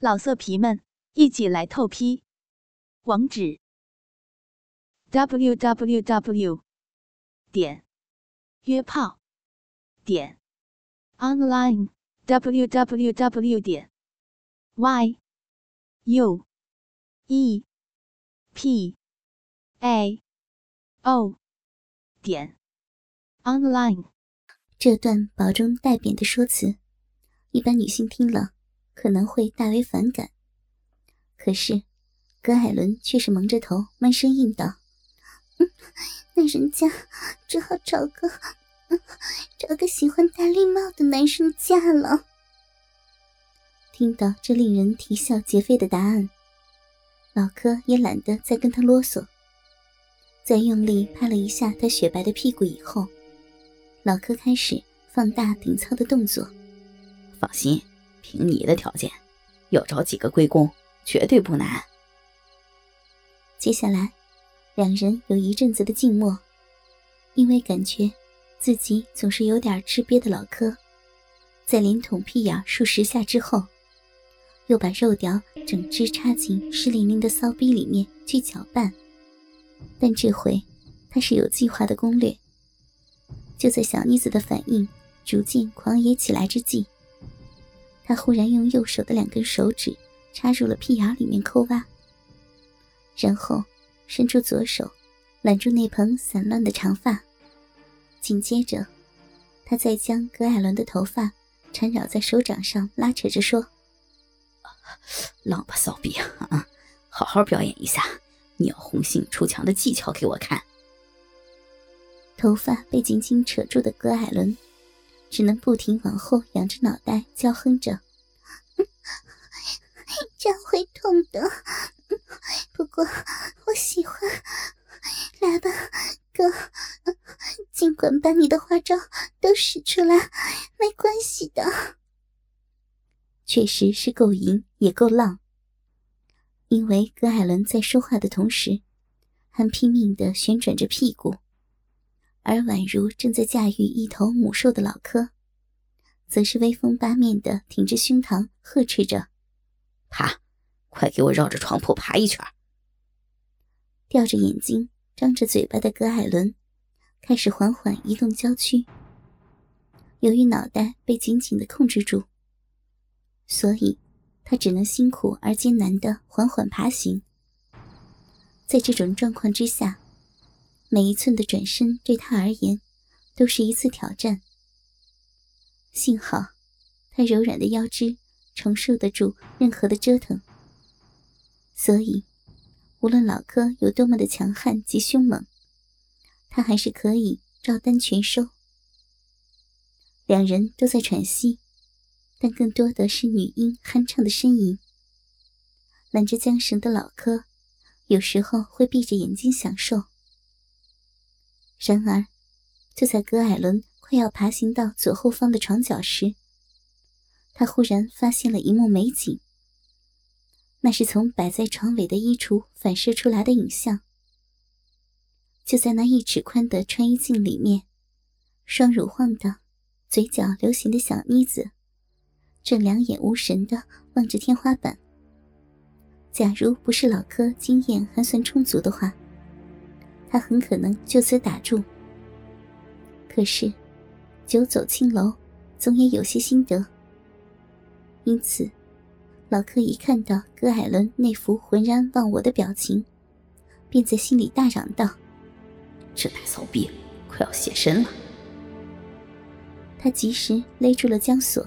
老色皮们，一起来透批！网址：w w w 点约炮点 online w w w 点 y u e p a o 点 online。这段保中带贬的说辞，一般女性听了。可能会大为反感，可是葛海伦却是蒙着头闷声应道：“嗯，那人家只好找个 找个喜欢戴绿帽的男生嫁了。”听到这令人啼笑皆非的答案，老柯也懒得再跟他啰嗦，在用力拍了一下他雪白的屁股以后，老柯开始放大顶操的动作。放心。凭你的条件，要找几个龟公绝对不难。接下来，两人有一阵子的静默，因为感觉自己总是有点吃瘪的老柯，在连捅屁眼数十下之后，又把肉条整只插进湿淋淋的骚逼里面去搅拌。但这回他是有计划的攻略。就在小妮子的反应逐渐狂野起来之际。他忽然用右手的两根手指插入了屁眼里面抠挖，然后伸出左手揽住那蓬散乱的长发，紧接着，他再将葛艾伦的头发缠绕在手掌上拉扯着说：“浪吧骚逼啊，好好表演一下你要红杏出墙的技巧给我看。”头发被紧紧扯住的葛艾伦。只能不停往后仰着脑袋叫哼着，这样会痛的。不过我喜欢，来吧，哥，尽管把你的花招都使出来，没关系的。确实是够淫也够浪，因为葛艾伦在说话的同时，还拼命的旋转着屁股。而宛如正在驾驭一头母兽的老柯，则是威风八面的挺着胸膛呵斥着：“爬，快给我绕着床铺爬一圈！”吊着眼睛、张着嘴巴的葛海伦开始缓缓移动娇躯。由于脑袋被紧紧的控制住，所以他只能辛苦而艰难的缓缓爬行。在这种状况之下。每一寸的转身对他而言，都是一次挑战。幸好，他柔软的腰肢承受得住任何的折腾，所以，无论老柯有多么的强悍及凶猛，他还是可以照单全收。两人都在喘息，但更多的是女婴酣畅的呻吟。揽着缰绳的老柯，有时候会闭着眼睛享受。然而，就在葛艾伦快要爬行到左后方的床角时，他忽然发现了一幕美景。那是从摆在床尾的衣橱反射出来的影像。就在那一尺宽的穿衣镜里面，双乳晃荡、嘴角流涎的小妮子，正两眼无神的望着天花板。假如不是老柯经验还算充足的话，他很可能就此打住。可是，久走青楼，总也有些心得。因此，老柯一看到葛海伦那副浑然忘我的表情，便在心里大嚷道：“这奶骚逼快要现身了！”他及时勒住了缰锁。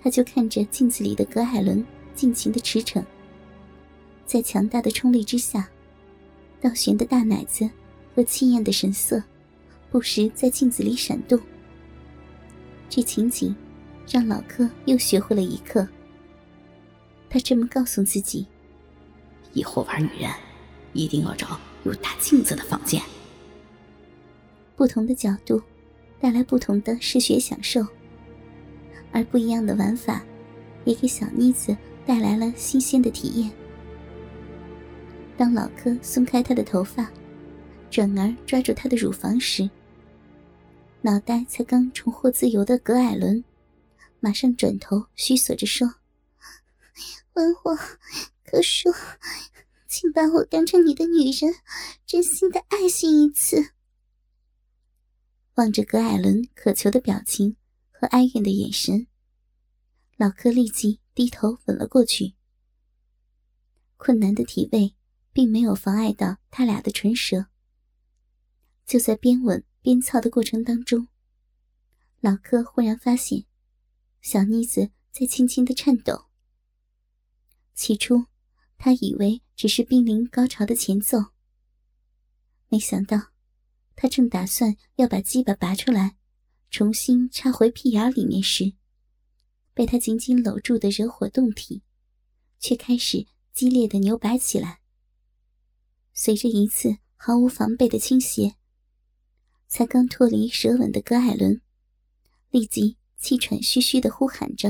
他就看着镜子里的葛海伦尽情的驰骋，在强大的冲力之下。倒悬的大奶子和气焰的神色，不时在镜子里闪动。这情景让老柯又学会了一课。他这么告诉自己：以后玩女人，一定要找有大镜子的房间。不同的角度，带来不同的视觉享受，而不一样的玩法，也给小妮子带来了新鲜的体验。当老柯松开她的头发，转而抓住她的乳房时，脑袋才刚重获自由的葛艾伦，马上转头虚索着说：“问我，可说，请把我当成你的女人，真心的爱惜一次。望着葛艾伦渴求的表情和哀怨的眼神，老柯立即低头吻了过去。困难的体位并没有妨碍到他俩的唇舌。就在边吻边操的过程当中，老柯忽然发现，小妮子在轻轻的颤抖。起初，他以为只是濒临高潮的前奏。没想到，他正打算要把鸡巴拔出来，重新插回屁眼里面时，被他紧紧搂住的惹火胴体，却开始激烈的扭摆起来。随着一次毫无防备的倾斜，才刚脱离舌吻的葛海伦，立即气喘吁吁的呼喊着：“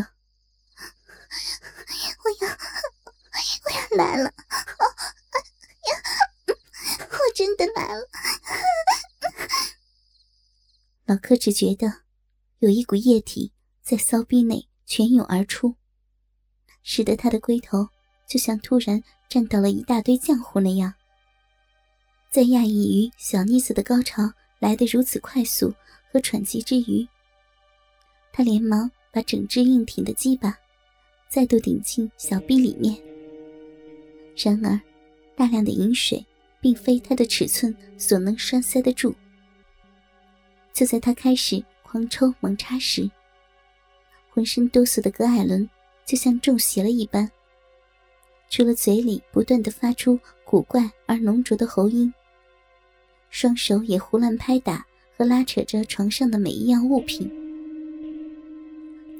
我要！”我要来了！我真的来了！老柯只觉得有一股液体在骚逼内泉涌而出，使得他的龟头就像突然站到了一大堆浆糊那样。在讶异于小妮子的高潮来得如此快速和喘急之余，他连忙把整只硬挺的鸡巴再度顶进小臂里面。然而，大量的饮水并非他的尺寸所能栓塞得住。就在他开始狂抽猛插时，浑身哆嗦的葛艾伦就像中邪了一般，除了嘴里不断的发出古怪而浓浊的喉音，双手也胡乱拍打和拉扯着床上的每一样物品。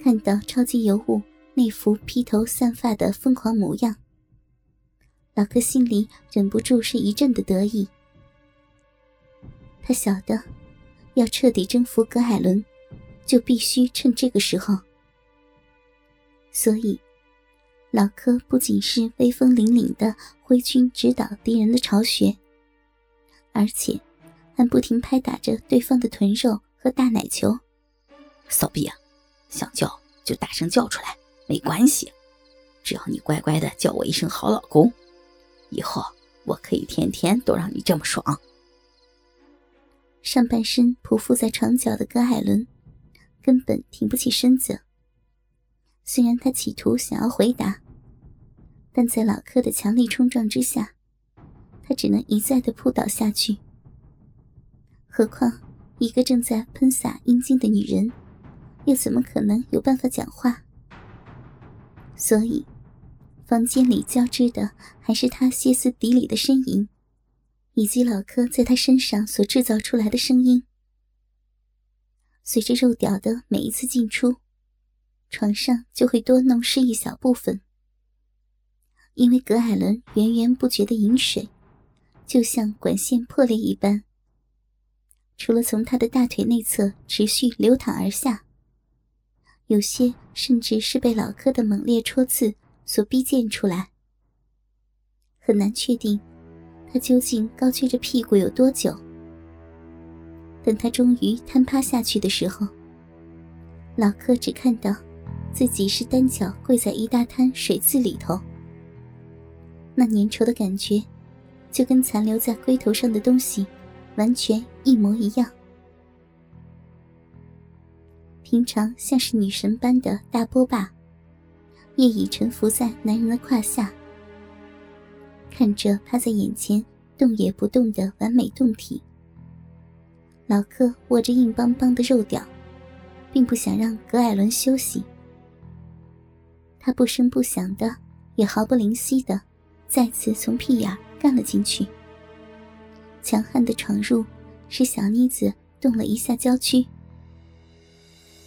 看到超级尤物那副披头散发的疯狂模样。老柯心里忍不住是一阵的得意。他晓得，要彻底征服葛海伦，就必须趁这个时候。所以，老柯不仅是威风凛凛的挥军指导敌人的巢穴，而且还不停拍打着对方的臀肉和大奶球。扫逼啊，想叫就大声叫出来，没关系，只要你乖乖的叫我一声好老公。以后我可以天天都让你这么爽。上半身匍匐在床角的葛海伦，根本挺不起身子。虽然他企图想要回答，但在老柯的强力冲撞之下，他只能一再的扑倒下去。何况一个正在喷洒阴茎的女人，又怎么可能有办法讲话？所以。房间里交织的还是他歇斯底里的呻吟，以及老柯在他身上所制造出来的声音。随着肉屌的每一次进出，床上就会多弄湿一小部分。因为葛海伦源源不绝的饮水，就像管线破裂一般，除了从他的大腿内侧持续流淌而下，有些甚至是被老柯的猛烈戳刺。所逼溅出来，很难确定他究竟高撅着屁股有多久。等他终于瘫趴下去的时候，老柯只看到自己是单脚跪在一大滩水渍里头，那粘稠的感觉就跟残留在龟头上的东西完全一模一样。平常像是女神般的大波霸。夜已沉浮在男人的胯下，看着趴在眼前动也不动的完美胴体，老克握着硬邦邦的肉屌，并不想让格艾伦休息。他不声不响的，也毫不灵犀的，再次从屁眼干了进去。强悍的闯入，使小妮子动了一下娇躯。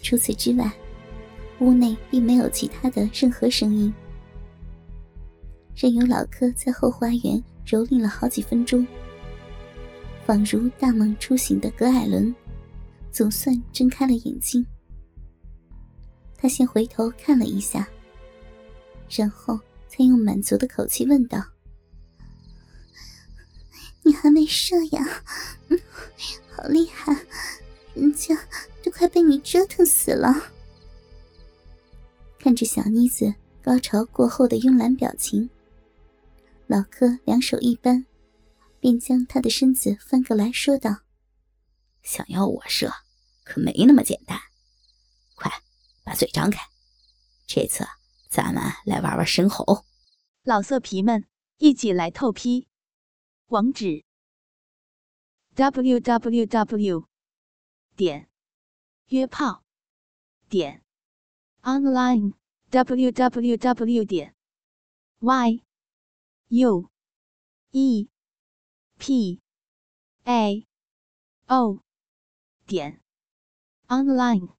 除此之外。屋内并没有其他的任何声音，任由老柯在后花园蹂躏了好几分钟，仿如大梦初醒的葛艾伦，总算睁开了眼睛。他先回头看了一下，然后才用满足的口气问道：“你还没射呀？嗯，好厉害，人家都快被你折腾死了。”看着小妮子高潮过后的慵懒表情，老柯两手一扳，便将她的身子翻过来说道：“想要我射，可没那么简单。快把嘴张开，这次咱们来玩玩深喉。”老色皮们，一起来透批！网址：w w w. 点约炮点 online w w w. 点 y u e p a o 点 online。